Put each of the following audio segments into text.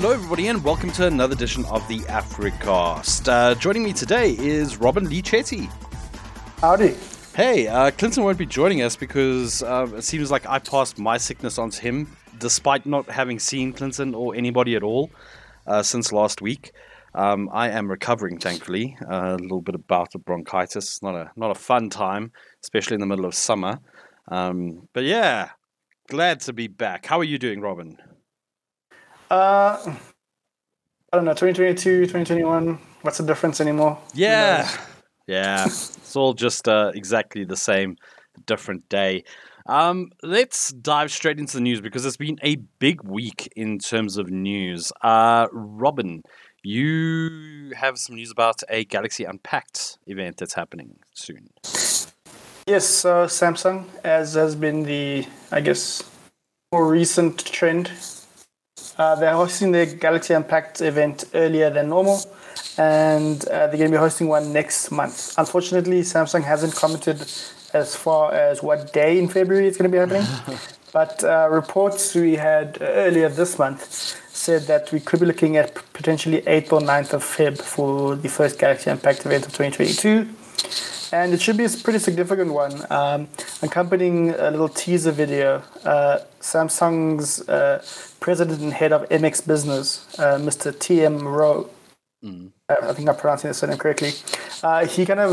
Hello, everybody, and welcome to another edition of the Africast. Uh, joining me today is Robin Lee Chetty. Howdy. Hey, uh, Clinton won't be joining us because uh, it seems like I passed my sickness on to him, despite not having seen Clinton or anybody at all uh, since last week. Um, I am recovering, thankfully. a little bit of bout of bronchitis. Not a not a fun time, especially in the middle of summer. Um, but yeah, glad to be back. How are you doing, Robin? Uh, I don't know, 2022, 2021, what's the difference anymore? Yeah. Yeah. it's all just uh, exactly the same, different day. Um, let's dive straight into the news because it's been a big week in terms of news. Uh, Robin, you have some news about a Galaxy Unpacked event that's happening soon. Yes, uh, Samsung, as has been the, I guess, more recent trend uh, they're hosting their Galaxy Unpacked event earlier than normal, and uh, they're going to be hosting one next month. Unfortunately, Samsung hasn't commented as far as what day in February it's going to be happening. but uh, reports we had earlier this month said that we could be looking at potentially 8th or 9th of Feb for the first Galaxy Unpacked event of 2022 and it should be a pretty significant one. Um, accompanying a little teaser video, uh, Samsung's uh, president and head of MX Business, uh, Mr. T.M. Roh, mm. I think I'm pronouncing the surname correctly, uh, he kind of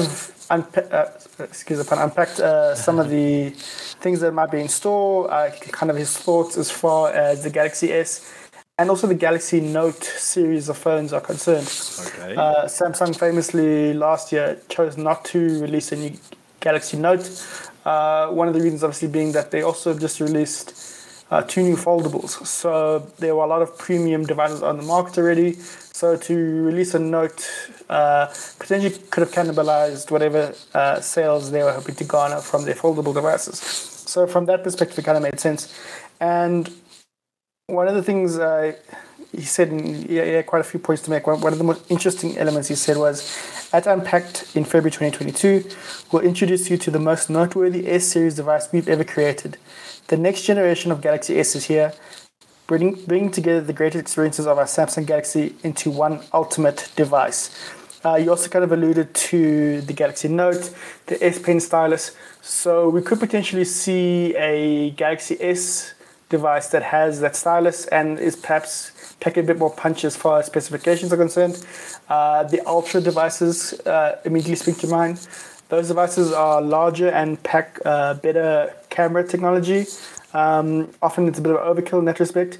unpa- uh, excuse me, unpacked uh, some of the things that might be in store, kind of his thoughts as far as the Galaxy S and also the Galaxy Note series of phones are concerned. Okay. Uh, Samsung famously last year chose not to release a new Galaxy Note. Uh, one of the reasons, obviously, being that they also just released uh, two new foldables. So there were a lot of premium devices on the market already. So to release a Note uh, potentially could have cannibalized whatever uh, sales they were hoping to garner from their foldable devices. So from that perspective, it kind of made sense. And one of the things uh, he said, and yeah, yeah, quite a few points to make. One, one of the most interesting elements he said was, at Unpacked in February 2022, we'll introduce you to the most noteworthy S series device we've ever created. The next generation of Galaxy S is here, bringing, bringing together the greatest experiences of our Samsung Galaxy into one ultimate device. Uh, you also kind of alluded to the Galaxy Note, the S Pen stylus. So we could potentially see a Galaxy S device that has that stylus and is perhaps packing a bit more punch as far as specifications are concerned. Uh, the Ultra devices uh, immediately spring to mind. Those devices are larger and pack uh, better camera technology. Um, often it's a bit of overkill in that respect,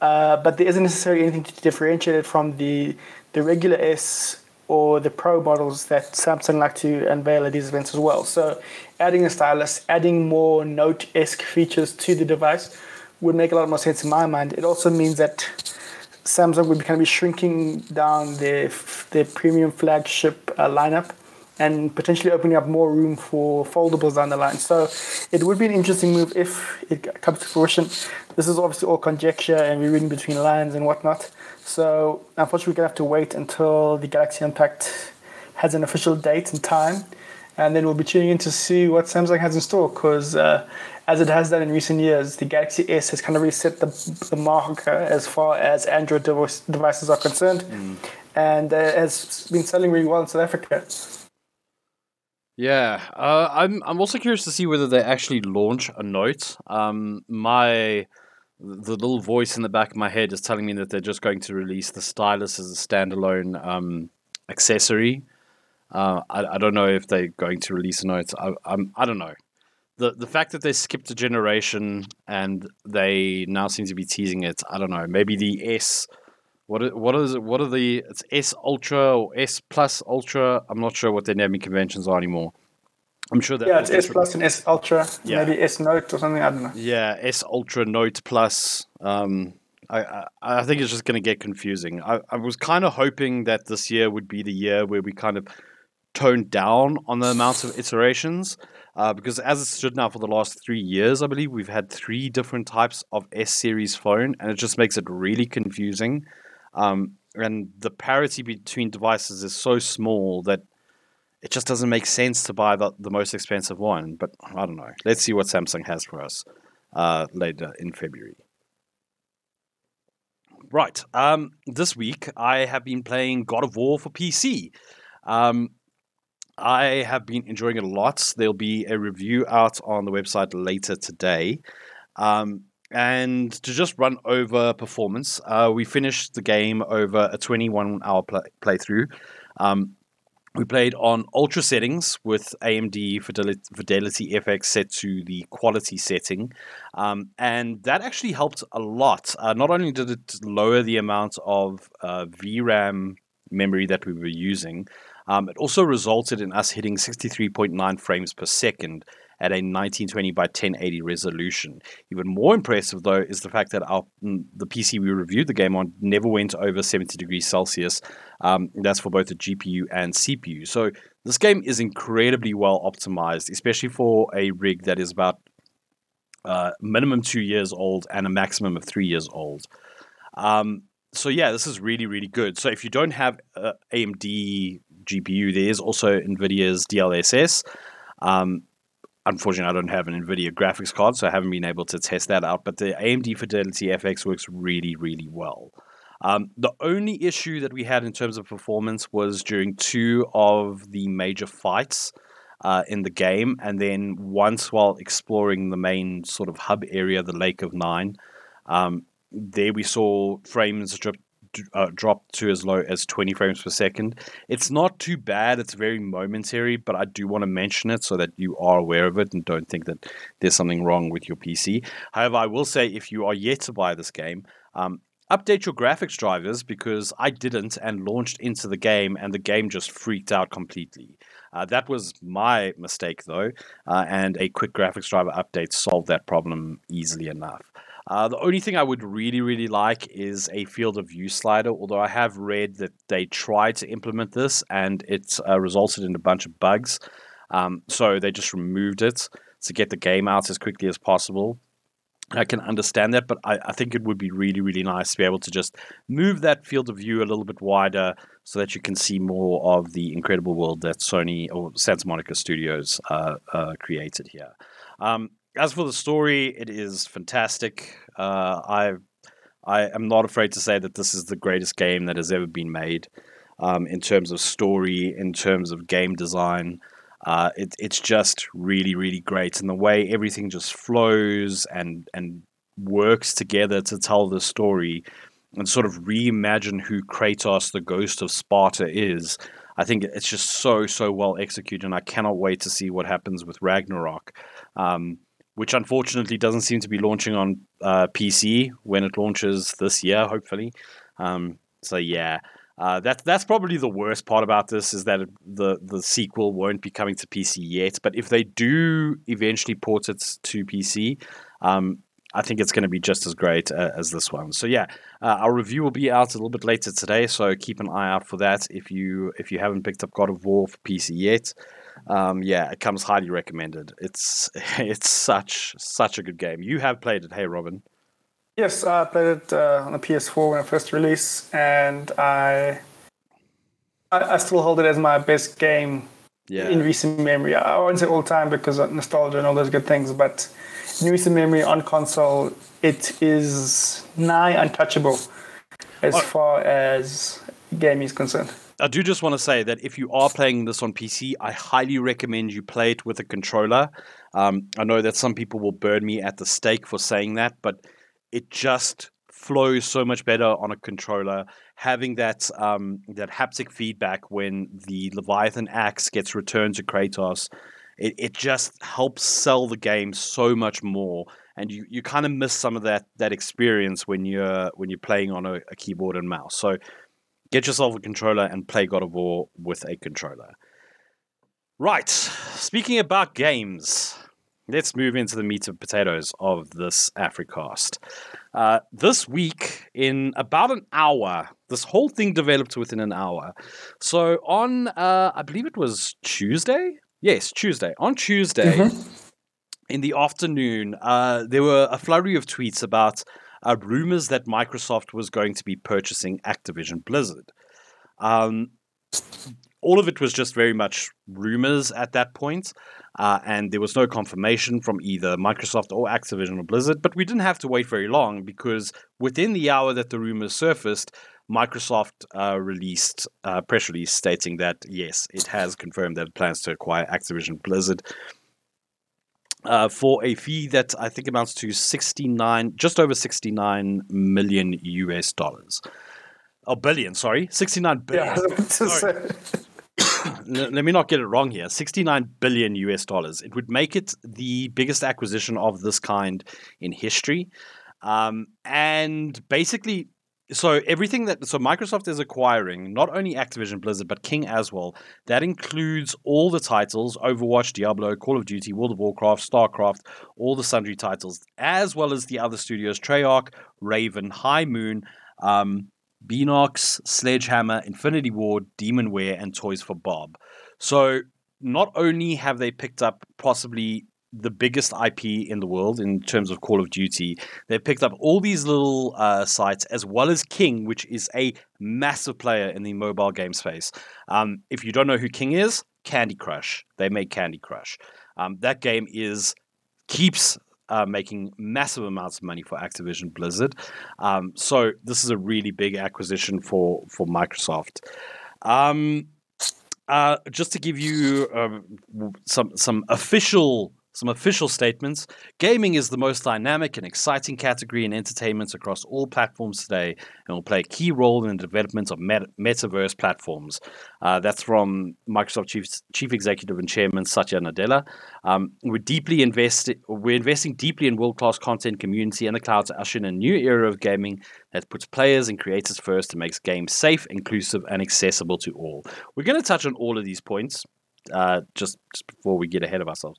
uh, but there isn't necessarily anything to differentiate it from the the regular S or the Pro models that Samsung like to unveil at these events as well. So, adding a stylus, adding more Note esque features to the device would make a lot more sense in my mind. It also means that Samsung would kind of be shrinking down their their premium flagship uh, lineup and potentially opening up more room for foldables down the line. So it would be an interesting move if it comes to fruition. This is obviously all conjecture and we're reading between lines and whatnot. So unfortunately, we're gonna have to wait until the Galaxy Unpacked has an official date and time, and then we'll be tuning in to see what Samsung has in store because. Uh, as it has done in recent years, the Galaxy S has kind of reset the, the marker as far as Android device, devices are concerned, mm. and uh, has been selling really well in South Africa. Yeah, uh, I'm. I'm also curious to see whether they actually launch a Note. Um, my the little voice in the back of my head is telling me that they're just going to release the stylus as a standalone um, accessory. Uh, I, I don't know if they're going to release a Note. I, I'm. I don't know the the fact that they skipped a generation and they now seem to be teasing it. I don't know. Maybe the S. What what is it? What are the? It's S Ultra or S Plus Ultra. I'm not sure what their naming conventions are anymore. I'm sure that yeah, it's S Plus and S Ultra. Yeah. maybe S Note or something. I don't know. Yeah, S Ultra Note Plus. Um, I, I, I think it's just going to get confusing. I, I was kind of hoping that this year would be the year where we kind of toned down on the amount of iterations uh, because as it stood now for the last three years, I believe we've had three different types of S series phone, and it just makes it really confusing. Um, and the parity between devices is so small that it just doesn't make sense to buy the, the most expensive one. But I don't know. Let's see what Samsung has for us uh, later in February. right. Um, this week I have been playing God of War for PC. Um, I have been enjoying it a lot. There'll be a review out on the website later today. Um, and to just run over performance, uh, we finished the game over a 21 hour play- playthrough. Um, we played on ultra settings with AMD Fidelity, Fidelity FX set to the quality setting. Um, and that actually helped a lot. Uh, not only did it lower the amount of uh, VRAM memory that we were using, um, it also resulted in us hitting 63.9 frames per second at a 1920 by 1080 resolution. Even more impressive, though, is the fact that our mm, the PC we reviewed the game on never went over 70 degrees Celsius. Um, that's for both the GPU and CPU. So this game is incredibly well optimized, especially for a rig that is about uh, minimum two years old and a maximum of three years old. Um, so yeah, this is really really good. So if you don't have uh, AMD GPU, there is also NVIDIA's DLSS. Um, unfortunately, I don't have an NVIDIA graphics card, so I haven't been able to test that out. But the AMD Fidelity FX works really, really well. Um, the only issue that we had in terms of performance was during two of the major fights uh, in the game, and then once while exploring the main sort of hub area, the Lake of Nine. Um, there we saw frames drip uh, dropped to as low as 20 frames per second. It's not too bad. It's very momentary, but I do want to mention it so that you are aware of it and don't think that there's something wrong with your PC. However, I will say if you are yet to buy this game, um, update your graphics drivers because I didn't and launched into the game and the game just freaked out completely. Uh, that was my mistake though, uh, and a quick graphics driver update solved that problem easily enough. Uh, the only thing I would really, really like is a field of view slider, although I have read that they tried to implement this and it uh, resulted in a bunch of bugs. Um, so they just removed it to get the game out as quickly as possible. I can understand that, but I, I, think it would be really, really nice to be able to just move that field of view a little bit wider so that you can see more of the incredible world that Sony or Santa Monica Studios uh, uh, created here. Um, as for the story, it is fantastic. Uh, I I am not afraid to say that this is the greatest game that has ever been made. Um, in terms of story, in terms of game design, uh, it, it's just really, really great. And the way everything just flows and and works together to tell the story and sort of reimagine who Kratos, the ghost of Sparta, is. I think it's just so so well executed, and I cannot wait to see what happens with Ragnarok. Um, which unfortunately doesn't seem to be launching on uh, PC when it launches this year, hopefully. Um, so yeah, uh, that's that's probably the worst part about this is that the the sequel won't be coming to PC yet. But if they do eventually port it to PC, um, I think it's going to be just as great uh, as this one. So yeah, uh, our review will be out a little bit later today. So keep an eye out for that if you if you haven't picked up God of War for PC yet um, yeah, it comes highly recommended. It's it's such such a good game. You have played it, hey Robin? Yes, I played it uh, on the PS4 when it first released, and I, I, I still hold it as my best game yeah. in recent memory. I won't say all time because of nostalgia and all those good things, but in recent memory on console, it is nigh untouchable as oh. far as game is concerned. I do just want to say that if you are playing this on PC, I highly recommend you play it with a controller. Um, I know that some people will burn me at the stake for saying that, but it just flows so much better on a controller. Having that um, that haptic feedback when the Leviathan axe gets returned to Kratos, it, it just helps sell the game so much more. And you, you kind of miss some of that that experience when you're when you're playing on a, a keyboard and mouse. So Get yourself a controller and play God of War with a controller. Right, speaking about games, let's move into the meat and potatoes of this Africast. Uh, this week, in about an hour, this whole thing developed within an hour. So on, uh, I believe it was Tuesday. Yes, Tuesday. On Tuesday, mm-hmm. in the afternoon, uh, there were a flurry of tweets about uh, rumors that Microsoft was going to be purchasing Activision Blizzard. Um, all of it was just very much rumors at that point, uh, and there was no confirmation from either Microsoft or Activision or Blizzard. But we didn't have to wait very long because within the hour that the rumors surfaced, Microsoft uh, released a press release stating that yes, it has confirmed that it plans to acquire Activision Blizzard uh, for a fee that I think amounts to 69, just over 69 million US dollars. Oh, billion, sorry. 69 billion. Yeah, Let me not get it wrong here. 69 billion US dollars. It would make it the biggest acquisition of this kind in history. Um, and basically, so everything that so Microsoft is acquiring not only Activision Blizzard but King as well. That includes all the titles: Overwatch, Diablo, Call of Duty, World of Warcraft, StarCraft, all the sundry titles, as well as the other studios: Treyarch, Raven, High Moon, um, Beenox, Sledgehammer, Infinity Ward, Demonware, and Toys for Bob. So not only have they picked up possibly the biggest IP in the world in terms of Call of Duty. They've picked up all these little uh, sites as well as King, which is a massive player in the mobile game space. Um, if you don't know who King is, Candy Crush. They make Candy Crush. Um, that game is keeps uh, making massive amounts of money for Activision Blizzard. Um, so this is a really big acquisition for for Microsoft. Um, uh, just to give you uh, some some official some official statements. Gaming is the most dynamic and exciting category in entertainment across all platforms today and will play a key role in the development of met- metaverse platforms. Uh, that's from Microsoft Chief, Chief Executive and Chairman Satya Nadella. Um, we're deeply invested. We're investing deeply in world-class content, community, and the cloud to usher in a new era of gaming that puts players and creators first and makes games safe, inclusive, and accessible to all. We're going to touch on all of these points uh, just, just before we get ahead of ourselves.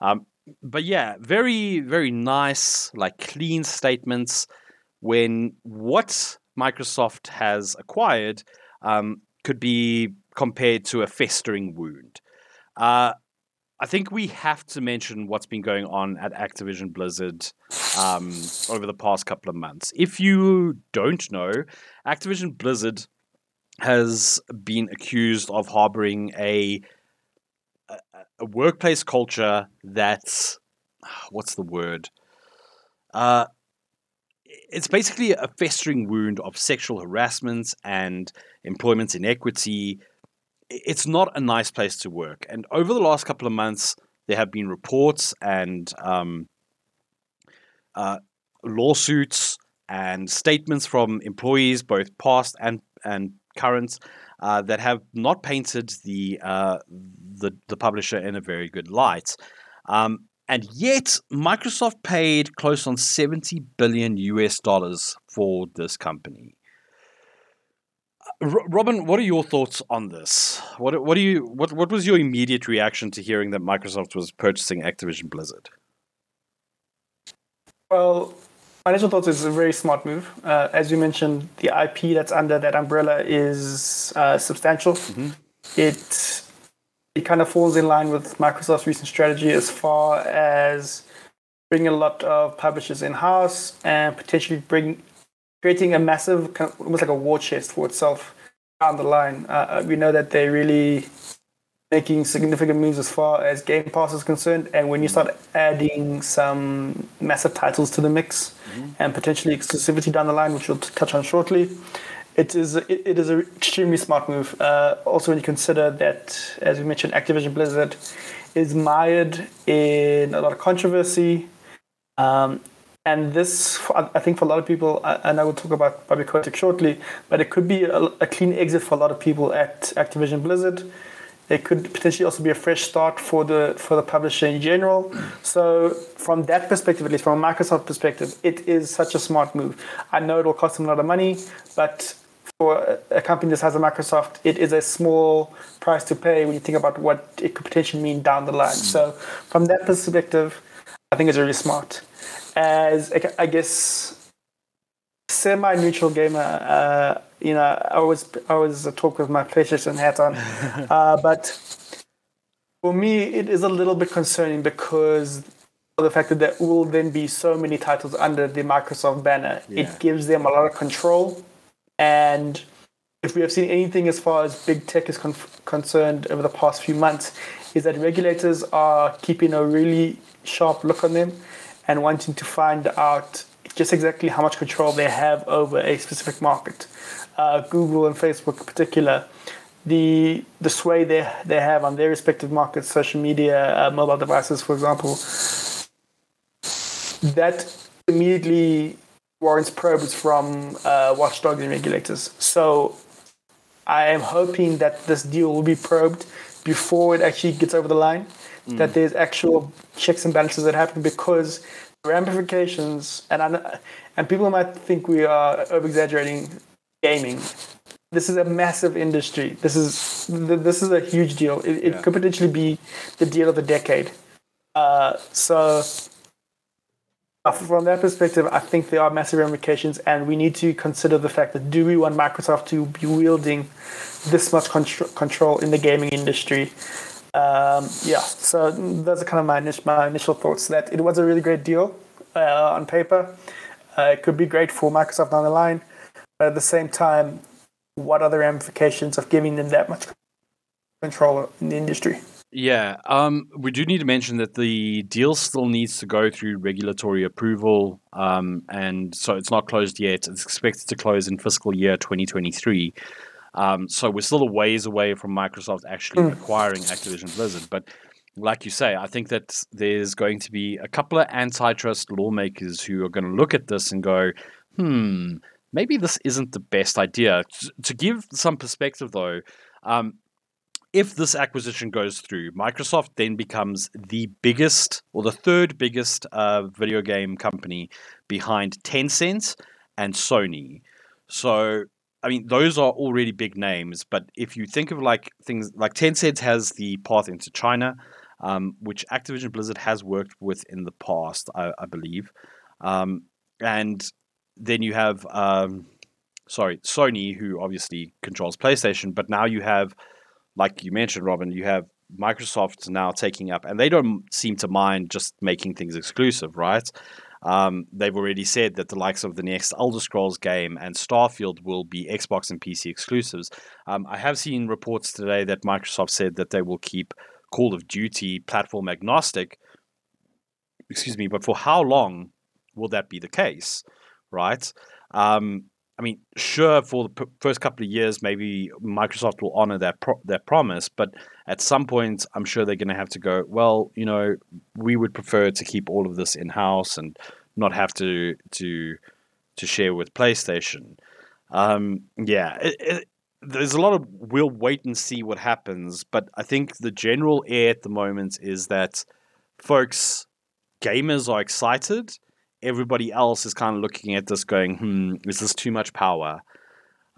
Um, but yeah, very, very nice, like clean statements when what Microsoft has acquired um, could be compared to a festering wound. Uh, I think we have to mention what's been going on at Activision Blizzard um, over the past couple of months. If you don't know, Activision Blizzard has been accused of harboring a a workplace culture that's what's the word? Uh, it's basically a festering wound of sexual harassment and employment inequity. It's not a nice place to work. And over the last couple of months, there have been reports and um, uh, lawsuits and statements from employees, both past and and current, uh, that have not painted the, uh, the, the publisher in a very good light. Um, and yet, Microsoft paid close on 70 billion US dollars for this company. Uh, R- Robin, what are your thoughts on this? What what do you what what was your immediate reaction to hearing that Microsoft was purchasing Activision Blizzard? Well, Financial Thoughts is a very smart move. Uh, as you mentioned, the IP that's under that umbrella is uh, substantial. Mm-hmm. It it kind of falls in line with Microsoft's recent strategy as far as bringing a lot of publishers in house and potentially bring creating a massive, kind of, almost like a war chest for itself down the line. Uh, uh we know that they really making significant moves as far as Game Pass is concerned. And when you start adding some massive titles to the mix mm-hmm. and potentially exclusivity down the line, which we'll touch on shortly, it is it, it is an extremely smart move. Uh, also, when you consider that, as we mentioned, Activision Blizzard is mired in a lot of controversy. Um, and this, I think, for a lot of people, and I will talk about Bobby Kotick shortly, but it could be a, a clean exit for a lot of people at Activision Blizzard it could potentially also be a fresh start for the for the publisher in general. So from that perspective, at least from a Microsoft perspective, it is such a smart move. I know it will cost them a lot of money, but for a company that has a Microsoft, it is a small price to pay when you think about what it could potentially mean down the line. So from that perspective, I think it's really smart. As I guess semi-neutral gamer. Uh, you know, I always I always talk with my PlayStation hat on, uh, but for me, it is a little bit concerning because of the fact that there will then be so many titles under the Microsoft banner. Yeah. It gives them a lot of control, and if we have seen anything as far as big tech is con- concerned over the past few months, is that regulators are keeping a really sharp look on them and wanting to find out just exactly how much control they have over a specific market. Uh, Google and Facebook, in particular, the the sway they they have on their respective markets, social media, uh, mobile devices, for example, that immediately warrants probes from uh, watchdogs and regulators. So I am hoping that this deal will be probed before it actually gets over the line. Mm. That there's actual checks and balances that happen because ramifications and I, and people might think we are over exaggerating gaming. This is a massive industry. This is this is a huge deal. It, it yeah. could potentially be the deal of the decade. Uh, so uh, from that perspective, I think there are massive ramifications, and we need to consider the fact that do we want Microsoft to be wielding this much contr- control in the gaming industry? Um, yeah, so those are kind of my, initial, my initial thoughts. That it was a really great deal uh, on paper. Uh, it could be great for Microsoft down the line, at the same time, what are the ramifications of giving them that much control in the industry? Yeah, um, we do need to mention that the deal still needs to go through regulatory approval, um, and so it's not closed yet. It's expected to close in fiscal year 2023. Um, so we're still a ways away from Microsoft actually mm. acquiring Activision Blizzard. But like you say, I think that there's going to be a couple of antitrust lawmakers who are going to look at this and go, hmm, maybe this isn't the best idea. To give some perspective, though, um, if this acquisition goes through, Microsoft then becomes the biggest or the third biggest uh, video game company behind Tencent and Sony. So, I mean, those are already big names. But if you think of like things like Tencent has the path into China, um, which Activision Blizzard has worked with in the past, I, I believe. Um, and then you have, um, sorry, Sony, who obviously controls PlayStation, but now you have like you mentioned, Robin, you have Microsoft now taking up, and they don't seem to mind just making things exclusive, right? Um, they've already said that the likes of the next Elder Scrolls game and Starfield will be Xbox and PC exclusives. Um, I have seen reports today that Microsoft said that they will keep Call of Duty platform agnostic. Excuse me, but for how long will that be the case, right? Um, I mean, sure, for the p- first couple of years, maybe Microsoft will honor that pro- that promise, but at some point, I'm sure they're going to have to go. Well, you know, we would prefer to keep all of this in house and not have to to to share with PlayStation. Um, yeah, it, it, there's a lot of we'll wait and see what happens, but I think the general air at the moment is that folks, gamers are excited everybody else is kind of looking at this going, hmm, is this too much power?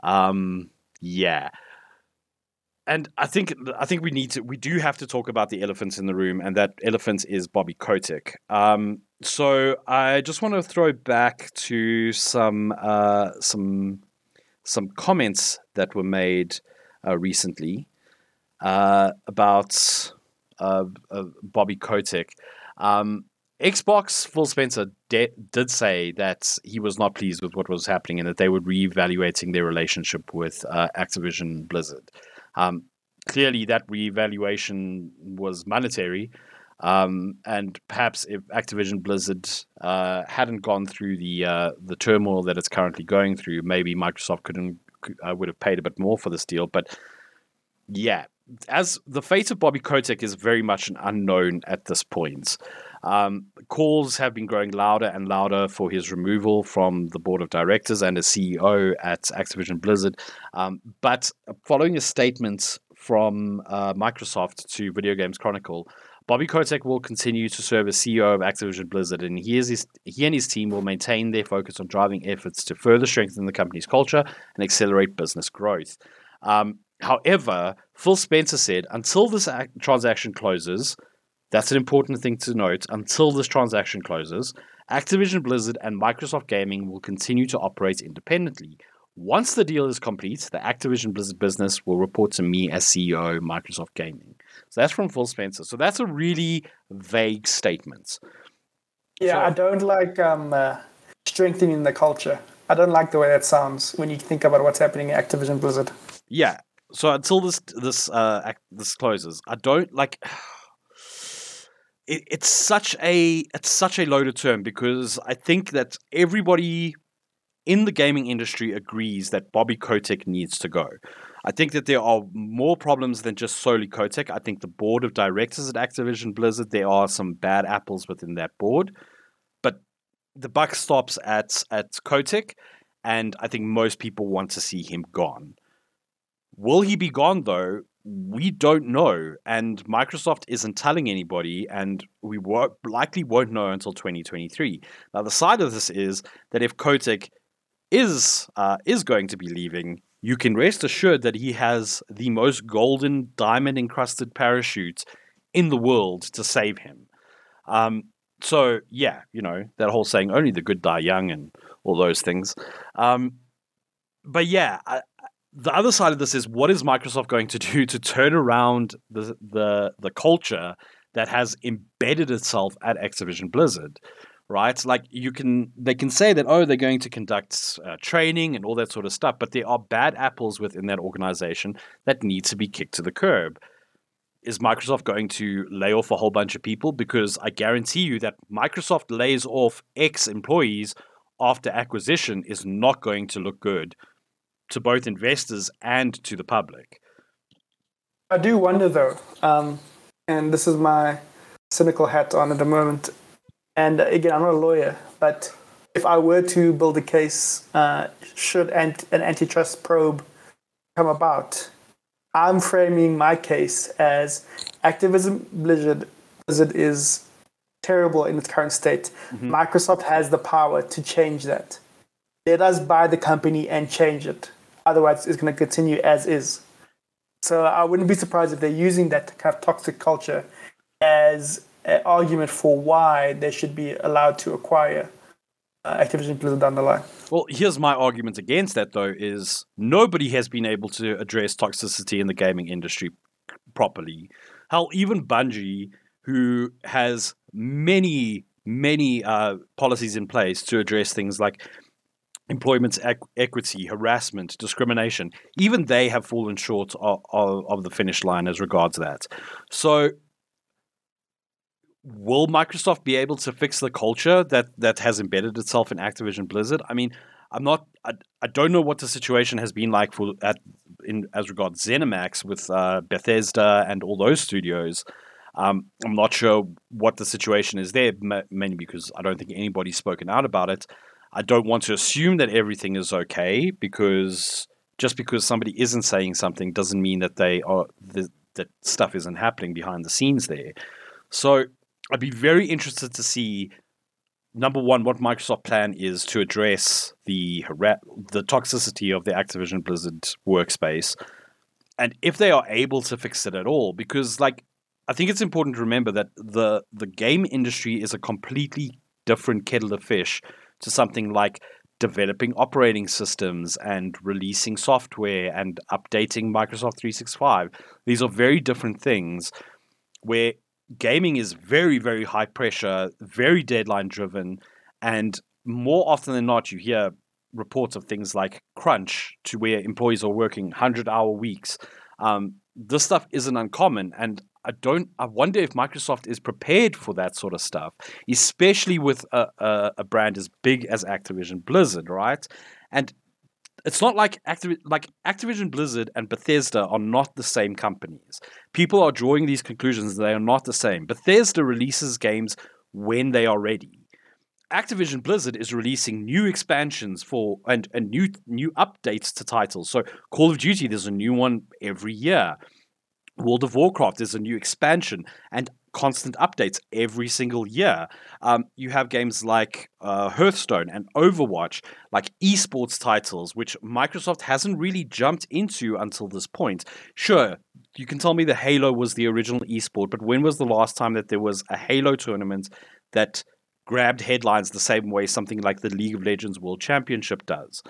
Um, yeah. And I think I think we need to we do have to talk about the elephants in the room, and that elephant is Bobby Kotick. Um, so I just want to throw back to some uh, some some comments that were made uh, recently uh, about uh, uh, Bobby Kotick. Um, Xbox, Phil Spencer de- did say that he was not pleased with what was happening and that they were reevaluating their relationship with uh, Activision Blizzard. Um, clearly, that reevaluation was monetary. Um, and perhaps if Activision Blizzard uh, hadn't gone through the uh, the turmoil that it's currently going through, maybe Microsoft couldn't uh, would have paid a bit more for this deal. But yeah, as the fate of Bobby Kotick is very much an unknown at this point. Um, calls have been growing louder and louder for his removal from the board of directors and as CEO at Activision Blizzard. Um, but following a statement from uh, Microsoft to Video Games Chronicle, Bobby Kotick will continue to serve as CEO of Activision Blizzard, and he, his, he and his team will maintain their focus on driving efforts to further strengthen the company's culture and accelerate business growth. Um, however, Phil Spencer said until this transaction closes, that's an important thing to note. Until this transaction closes, Activision Blizzard and Microsoft Gaming will continue to operate independently. Once the deal is complete, the Activision Blizzard business will report to me as CEO Microsoft Gaming. So that's from Phil Spencer. So that's a really vague statement. Yeah, so, I don't like um, uh, strengthening the culture. I don't like the way that sounds when you think about what's happening in Activision Blizzard. Yeah. So until this this uh this closes, I don't like. It, it's such a it's such a loaded term because I think that everybody in the gaming industry agrees that Bobby Kotick needs to go. I think that there are more problems than just solely Kotick. I think the board of directors at Activision Blizzard, there are some bad apples within that board. But the buck stops at at Kotick, and I think most people want to see him gone. Will he be gone though? We don't know, and Microsoft isn't telling anybody, and we won't, likely won't know until 2023. Now, the side of this is that if Kotick is uh, is going to be leaving, you can rest assured that he has the most golden diamond encrusted parachute in the world to save him. Um, so yeah, you know that whole saying "only the good die young" and all those things. Um, but yeah, I, the other side of this is what is Microsoft going to do to turn around the the the culture that has embedded itself at Activision Blizzard, right? Like you can they can say that oh they're going to conduct uh, training and all that sort of stuff, but there are bad apples within that organization that need to be kicked to the curb. Is Microsoft going to lay off a whole bunch of people? Because I guarantee you that Microsoft lays off X employees after acquisition is not going to look good to both investors and to the public. I do wonder though, um, and this is my cynical hat on at the moment. And again, I'm not a lawyer, but if I were to build a case, uh, should an antitrust probe come about, I'm framing my case as Activision Blizzard, Blizzard is terrible in its current state. Mm-hmm. Microsoft has the power to change that. Let us buy the company and change it. Otherwise, it's going to continue as is. So I wouldn't be surprised if they're using that kind of toxic culture as an argument for why they should be allowed to acquire uh, Activision Blizzard down the line. Well, here's my argument against that, though: is nobody has been able to address toxicity in the gaming industry properly. Hell, even Bungie, who has many, many uh, policies in place to address things like employment equity, harassment, discrimination, even they have fallen short of, of, of the finish line as regards that. So, will Microsoft be able to fix the culture that that has embedded itself in Activision Blizzard? I mean, I'm not. I, I don't know what the situation has been like for at in as regards ZeniMax with uh, Bethesda and all those studios. Um, I'm not sure what the situation is there, mainly because I don't think anybody's spoken out about it. I don't want to assume that everything is okay because just because somebody isn't saying something doesn't mean that they are the, that stuff isn't happening behind the scenes there. So I'd be very interested to see number one what Microsoft plan is to address the the toxicity of the Activision Blizzard workspace, and if they are able to fix it at all. Because like I think it's important to remember that the the game industry is a completely different kettle of fish to something like developing operating systems and releasing software and updating Microsoft 365. These are very different things where gaming is very, very high pressure, very deadline driven, and more often than not, you hear reports of things like crunch to where employees are working 100 hour weeks. Um, this stuff isn't uncommon. And I don't. I wonder if Microsoft is prepared for that sort of stuff, especially with a, a, a brand as big as Activision Blizzard, right? And it's not like Activ- like Activision Blizzard and Bethesda are not the same companies. People are drawing these conclusions; they are not the same. Bethesda releases games when they are ready. Activision Blizzard is releasing new expansions for and, and new new updates to titles. So Call of Duty, there's a new one every year. World of Warcraft is a new expansion and constant updates every single year. Um, you have games like uh, Hearthstone and Overwatch, like esports titles, which Microsoft hasn't really jumped into until this point. Sure, you can tell me the Halo was the original esport, but when was the last time that there was a Halo tournament that grabbed headlines the same way something like the League of Legends World Championship does?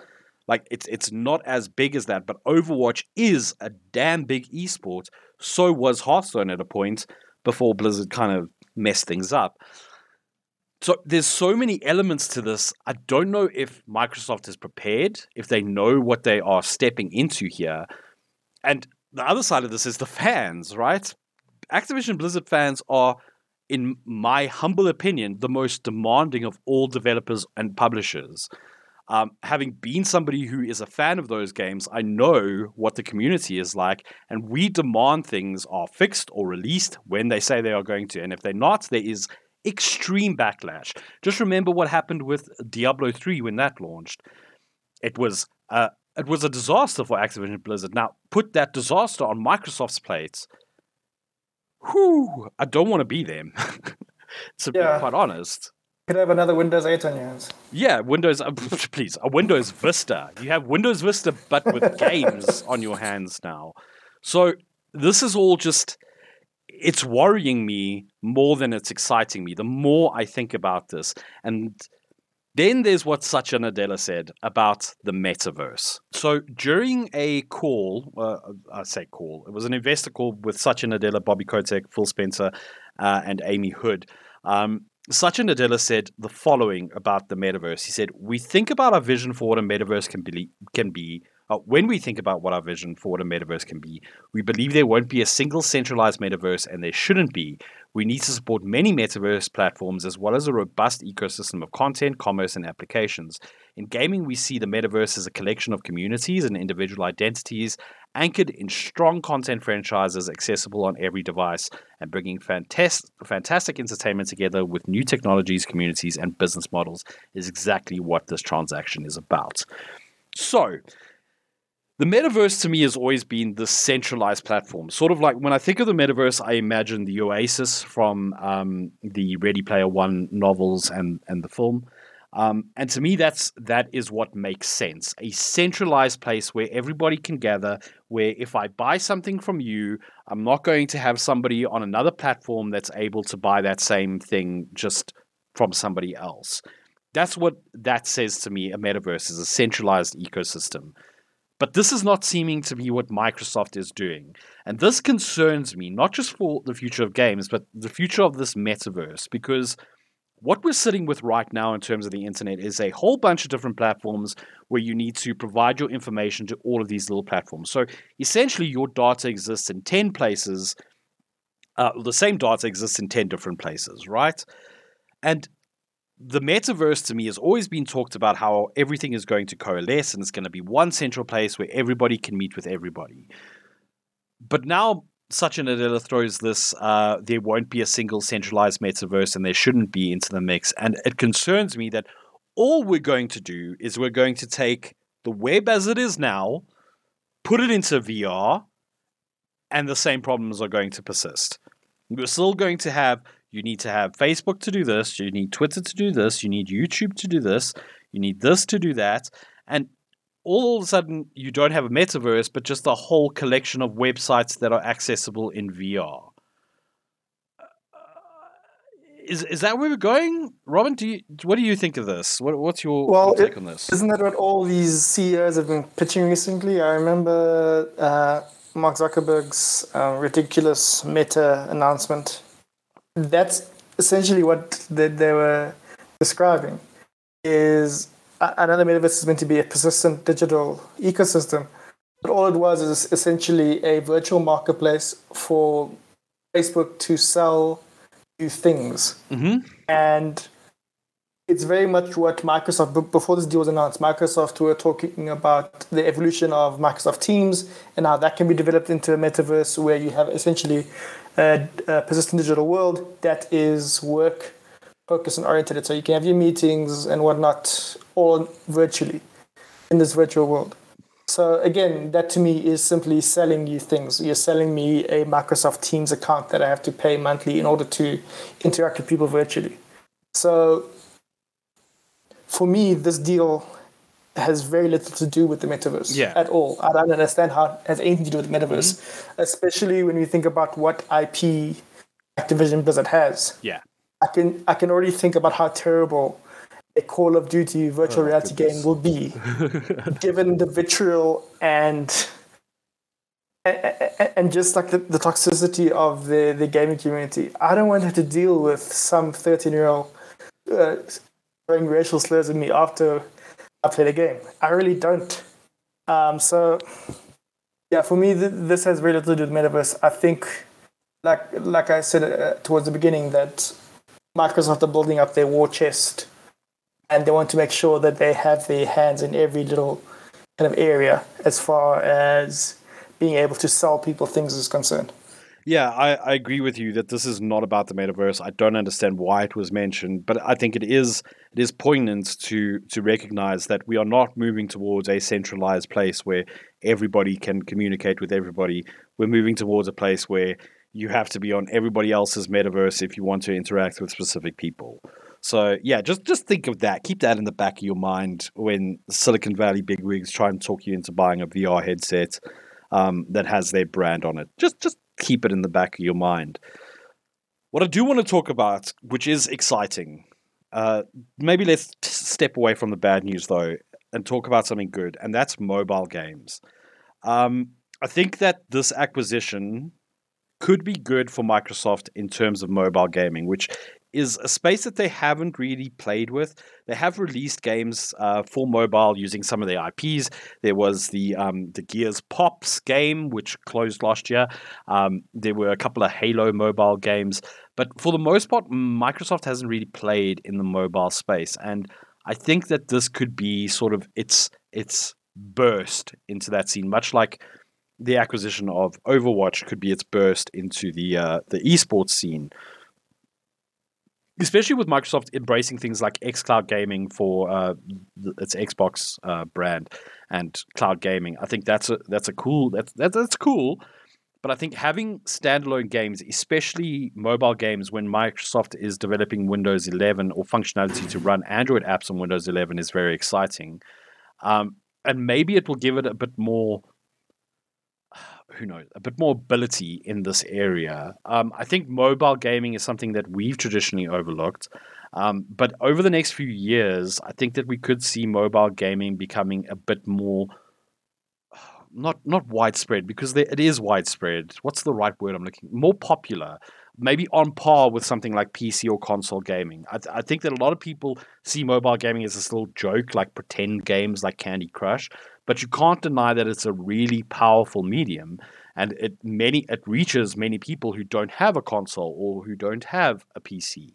Like it's it's not as big as that, but Overwatch is a damn big esport so was Hearthstone at a point before Blizzard kind of messed things up. So there's so many elements to this. I don't know if Microsoft is prepared, if they know what they are stepping into here. And the other side of this is the fans, right? Activision Blizzard fans are, in my humble opinion, the most demanding of all developers and publishers. Um, having been somebody who is a fan of those games, I know what the community is like, and we demand things are fixed or released when they say they are going to. And if they're not, there is extreme backlash. Just remember what happened with Diablo 3 when that launched. It was uh, it was a disaster for Activision Blizzard. Now, put that disaster on Microsoft's plate. Whew, I don't want to be them. to yeah. be quite honest. Could I have another Windows 8 on your hands. Yeah, Windows, uh, please, a Windows Vista. You have Windows Vista, but with games on your hands now. So this is all just, it's worrying me more than it's exciting me. The more I think about this, and then there's what Satya Nadella said about the metaverse. So during a call, uh, I say call, it was an investor call with Satya Nadella, Bobby Kotick, Phil Spencer, uh, and Amy Hood. Um, Satya Nadella said the following about the metaverse. He said, "We think about our vision for what a metaverse can be, can be uh, when we think about what our vision for what a metaverse can be, we believe there won't be a single centralized metaverse, and there shouldn't be. We need to support many metaverse platforms as well as a robust ecosystem of content, commerce, and applications. In gaming, we see the metaverse as a collection of communities and individual identities anchored in strong content franchises accessible on every device and bringing fantastic, fantastic entertainment together with new technologies, communities, and business models is exactly what this transaction is about. So, the metaverse to me has always been the centralized platform. Sort of like when I think of the metaverse, I imagine the Oasis from um, the Ready Player One novels and and the film. Um, and to me, that's that is what makes sense. A centralized place where everybody can gather. Where if I buy something from you, I'm not going to have somebody on another platform that's able to buy that same thing just from somebody else. That's what that says to me. A metaverse is a centralized ecosystem. But this is not seeming to be what Microsoft is doing. And this concerns me, not just for the future of games, but the future of this metaverse, because what we're sitting with right now in terms of the internet is a whole bunch of different platforms where you need to provide your information to all of these little platforms. So essentially, your data exists in 10 places. Uh, the same data exists in 10 different places, right? And the metaverse to me has always been talked about how everything is going to coalesce and it's going to be one central place where everybody can meet with everybody. But now Satya Nadella throws this uh, there won't be a single centralized metaverse and there shouldn't be into the mix. And it concerns me that all we're going to do is we're going to take the web as it is now, put it into VR, and the same problems are going to persist. We're still going to have you need to have Facebook to do this, you need Twitter to do this, you need YouTube to do this, you need this to do that. And all of a sudden, you don't have a metaverse, but just a whole collection of websites that are accessible in VR. Uh, is is that where we're going, Robin? Do you what do you think of this? What, what's your, well, take it, on this? Isn't that what all these CEOs have been pitching recently? I remember uh, Mark Zuckerberg's uh, ridiculous Meta announcement that's essentially what they, they were describing is another metaverse is meant to be a persistent digital ecosystem but all it was is essentially a virtual marketplace for facebook to sell you things mm-hmm. and it's very much what Microsoft, before this deal was announced, Microsoft were talking about the evolution of Microsoft Teams and how that can be developed into a metaverse where you have essentially a, a persistent digital world that is work focused and oriented. So you can have your meetings and whatnot all virtually in this virtual world. So again, that to me is simply selling you things. You're selling me a Microsoft Teams account that I have to pay monthly in order to interact with people virtually. So for me, this deal has very little to do with the metaverse yeah. at all. I don't understand how it has anything to do with the metaverse, mm-hmm. especially when you think about what IP Activision Blizzard has. Yeah, I can I can already think about how terrible a Call of Duty virtual oh, reality goodness. game will be, given the vitriol and and just like the, the toxicity of the, the gaming community. I don't want to have to deal with some 13 year old uh, throwing racial slurs at me after I play the game. I really don't. Um, so, yeah, for me, th- this has very little to do with metaverse. I think, like like I said uh, towards the beginning, that Microsoft are building up their war chest, and they want to make sure that they have their hands in every little kind of area as far as being able to sell people things is concerned. Yeah, I, I agree with you that this is not about the metaverse. I don't understand why it was mentioned, but I think it is it is poignant to to recognize that we are not moving towards a centralized place where everybody can communicate with everybody. We're moving towards a place where you have to be on everybody else's metaverse if you want to interact with specific people. So yeah, just just think of that. Keep that in the back of your mind when Silicon Valley bigwigs try and talk you into buying a VR headset um, that has their brand on it. Just just keep it in the back of your mind. What I do want to talk about, which is exciting, uh, maybe let's t- step away from the bad news though and talk about something good, and that's mobile games. Um, I think that this acquisition could be good for Microsoft in terms of mobile gaming, which is a space that they haven't really played with. They have released games uh, for mobile using some of their IPs. There was the um, the Gears Pops game, which closed last year. Um, there were a couple of Halo mobile games, but for the most part, Microsoft hasn't really played in the mobile space, and I think that this could be sort of its its burst into that scene, much like the acquisition of Overwatch could be its burst into the uh, the esports scene especially with Microsoft embracing things like xCloud gaming for uh, its Xbox uh, brand and cloud gaming. I think that's a that's a cool that's that's, that's cool. But I think having standalone games, especially mobile games, when Microsoft is developing Windows 11 or functionality to run Android apps on Windows 11, is very exciting. Um, and maybe it will give it a bit more who knows, a bit more ability in this area. Um, I think mobile gaming is something that we've traditionally overlooked. Um, but over the next few years, I think that we could see mobile gaming becoming a bit more not not widespread because there, it is widespread. What's the right word I'm looking? More popular, maybe on par with something like PC or console gaming. I, th- I think that a lot of people see mobile gaming as this little joke, like pretend games like Candy Crush but you can't deny that it's a really powerful medium and it many it reaches many people who don't have a console or who don't have a PC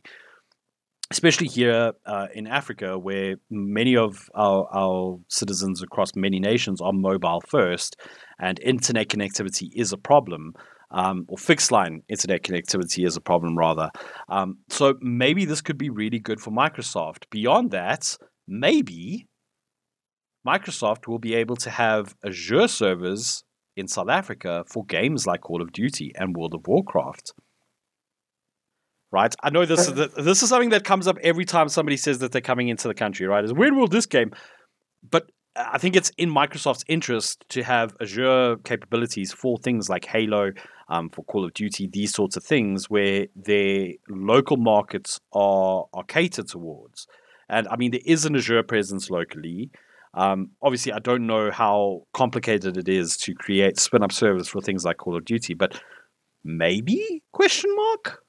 especially here uh, in Africa, where many of our, our, citizens across many nations are mobile first, and internet connectivity is a problem, um, or fixed line internet connectivity is a problem, rather. Um, so maybe this could be really good for Microsoft. Beyond that, maybe Microsoft will be able to have Azure servers in South Africa for games like Call of Duty and World of Warcraft. Right? I know this is the, this is something that comes up every time somebody says that they're coming into the country, right? Is when will this game? But I think it's in Microsoft's interest to have Azure capabilities for things like Halo, um, for Call of Duty, these sorts of things, where their local markets are are catered towards. And I mean, there is an Azure presence locally. Um, obviously, I don't know how complicated it is to create spin up servers for things like Call of Duty, but maybe? Question mark.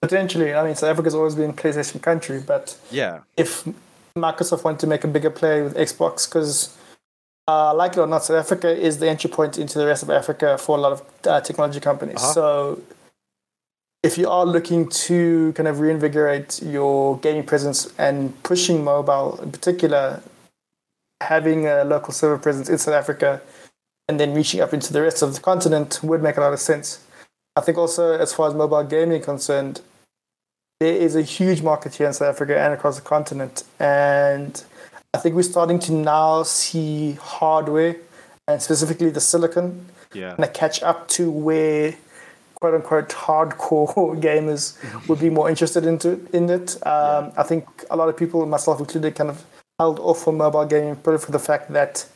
Potentially, I mean, South Africa's always been PlayStation country, but yeah, if Microsoft want to make a bigger play with Xbox, because uh, like it or not, South Africa is the entry point into the rest of Africa for a lot of uh, technology companies. Uh-huh. So if you are looking to kind of reinvigorate your gaming presence and pushing mobile in particular, having a local server presence in South Africa and then reaching up into the rest of the continent would make a lot of sense. I think also, as far as mobile gaming concerned, there is a huge market here in South Africa and across the continent. And I think we're starting to now see hardware and specifically the silicon yeah. of catch up to where quote unquote hardcore gamers would be more interested into in it. Um, yeah. I think a lot of people, myself included, kind of held off from mobile gaming purely for the fact that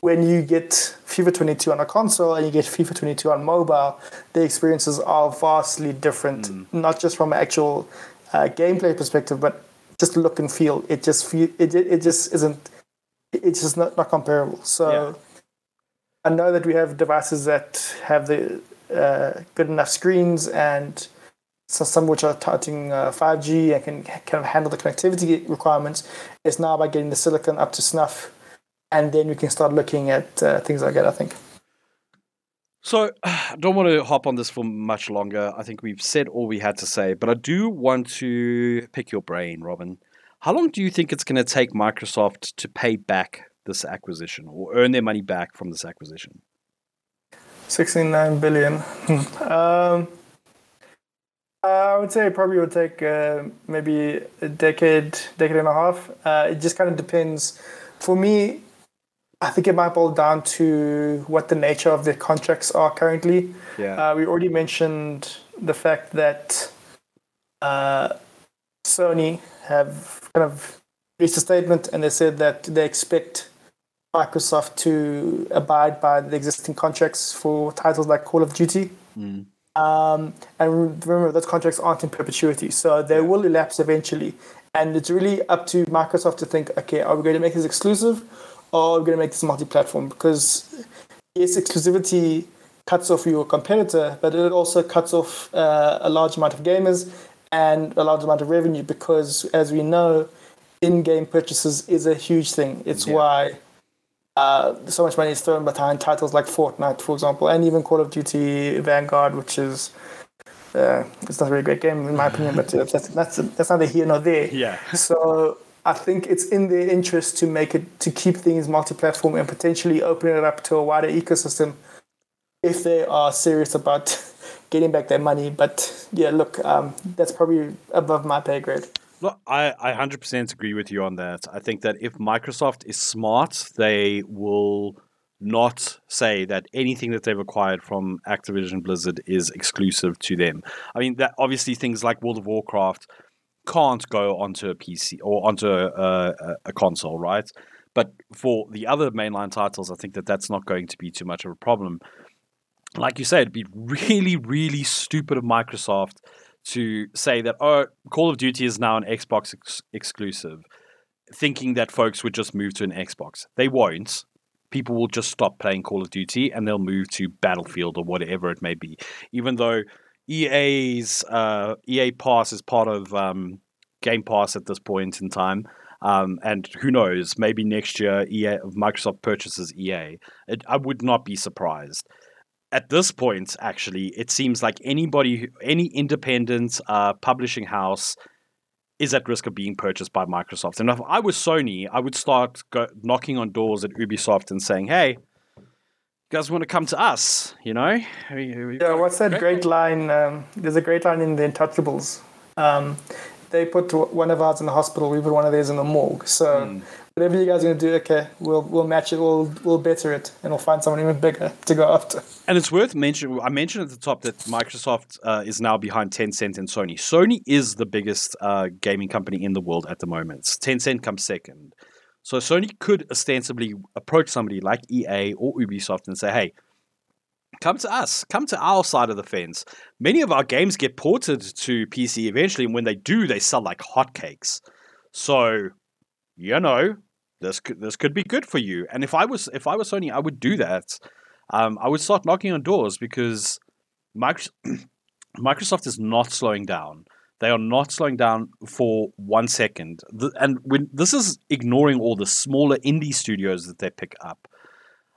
when you get FIFA 22 on a console and you get FIFA 22 on mobile, the experiences are vastly different, mm. not just from an actual uh, gameplay perspective, but just look and feel. It just feel it, it, just isn't. It's just not, not comparable. So. Yeah. I know that we have devices that have the uh, good enough screens and so some which are touting uh, 5G and can kind of handle the connectivity requirements. It's now about getting the silicon up to snuff, and then we can start looking at uh, things like that. I think. So, I don't want to hop on this for much longer. I think we've said all we had to say, but I do want to pick your brain, Robin. How long do you think it's going to take Microsoft to pay back this acquisition or earn their money back from this acquisition? 69 billion. um, I would say it probably would take uh, maybe a decade, decade and a half. Uh, it just kind of depends. For me, I think it might boil down to what the nature of the contracts are currently. Yeah. Uh, we already mentioned the fact that uh, Sony have kind of released a statement and they said that they expect Microsoft to abide by the existing contracts for titles like Call of Duty. Mm. Um, and remember, those contracts aren't in perpetuity, so they will elapse eventually. And it's really up to Microsoft to think, okay, are we going to make this exclusive, or are we going to make this multi-platform? Because yes, exclusivity cuts off your competitor, but it also cuts off uh, a large amount of gamers and a large amount of revenue. Because as we know, in-game purchases is a huge thing. It's Yeah. why uh, so much money is thrown behind titles like Fortnite, for example, and even Call of Duty Vanguard, which is uh, it's not a really great game in my opinion, but uh, that's that's that's neither here nor there. Yeah. So I think it's in their interest to make it to keep things multi-platform and potentially open it up to a wider ecosystem if they are serious about getting back their money. But yeah, look, um, that's probably above my pay grade. Look, I, I 100% agree with you on that. I think that if Microsoft is smart, they will not say that anything that they've acquired from Activision Blizzard is exclusive to them. I mean, that obviously things like World of Warcraft can't go onto a PC or onto a, a, a console, right? But for the other mainline titles, I think that that's not going to be too much of a problem. Like you said, it'd be really, really stupid of Microsoft to say that oh Call of Duty is now an Xbox ex- exclusive, thinking that folks would just move to an Xbox. They won't. People will just stop playing Call of Duty and they'll move to Battlefield or whatever it may be. Even though EA's uh, EA Pass is part of um, Game Pass at this point in time. Um, and who knows? Maybe next year, EA Microsoft purchases EA. It, I would not be surprised at this point, actually, it seems like anybody, any independent uh, publishing house is at risk of being purchased by Microsoft. And if I was Sony, I would start go- knocking on doors at Ubisoft and saying, "Hey, you guys want to come to us? You know?" Yeah, what's that great line? Um, there's a great line in The Untouchables. Um, they put one of ours in the hospital, we put one of theirs in the morgue. So whatever you guys are gonna do, okay, we'll we'll match it, we'll we'll better it, and we'll find someone even bigger to go after. And it's worth mentioning. I mentioned at the top that Microsoft uh, is now behind Tencent and Sony. Sony is the biggest uh, gaming company in the world at the moment. Tencent comes second. So Sony could ostensibly approach somebody like EA or Ubisoft and say, "Hey, come to us. Come to our side of the fence. Many of our games get ported to PC eventually, and when they do, they sell like hotcakes. So, you know, this could, this could be good for you. And if I was if I was Sony, I would do that. Um, I would start knocking on doors because Microsoft, is not slowing down. They are not slowing down for one second. And when this is ignoring all the smaller indie studios that they pick up.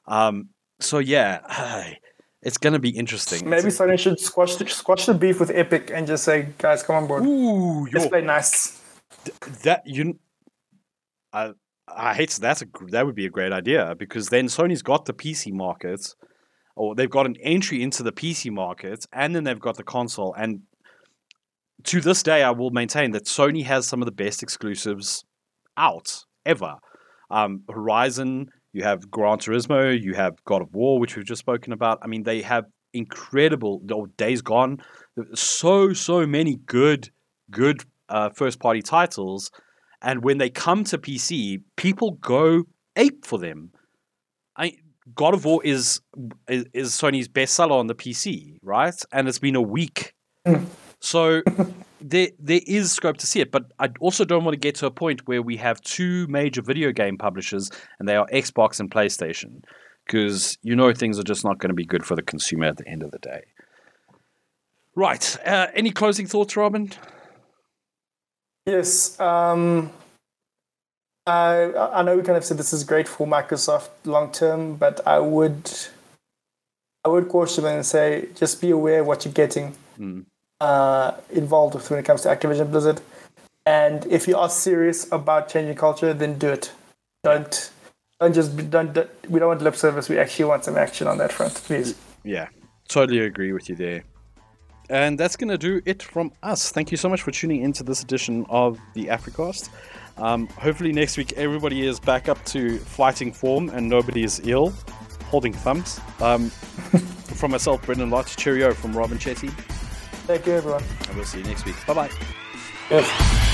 Um, so yeah, it's going to be interesting. Maybe It's- Sony should squash the, squash the beef with Epic and just say, guys, come on board. ooh, Let's play nice. that you. I I hate that's a that would be a great idea because then Sony's got the PC market, or they've got an entry into the PC market, and then they've got the console. And to this day, I will maintain that Sony has some of the best exclusives out ever. Um, Horizon, you have Gran Turismo, you have God of War, which we've just spoken about. I mean, they have incredible. Oh, Days Gone, so so many good good uh, first party titles, and when they come to PC, people go ape for them. I God of War is is, is Sony's bestseller on the PC, right? And it's been a week, so there there is scope to see it. But I also don't want to get to a point where we have two major video game publishers, and they are Xbox and PlayStation, because you know things are just not going to be good for the consumer at the end of the day. Right. Uh, any closing thoughts, Robin? Yes. Um, I I know we kind of said this is great for Microsoft long term, but I would I would caution and say just be aware what you're getting Mm. uh, involved with when it comes to Activision Blizzard. And if you are serious about changing culture, then do it. Don't don't just be, don't, don't we don't want lip service. We actually want some action on that front, please. Yeah, totally agree with you there. And that's going to do it from us. Thank you so much for tuning into this edition of the Africast. Um, hopefully, next week everybody is back up to fighting form and nobody is ill, holding thumbs. Um, from myself, Brendyn Lotz, cheerio from Robin Chetty, Thank you, everyone. and we'll see you next week. Bye bye. Yes.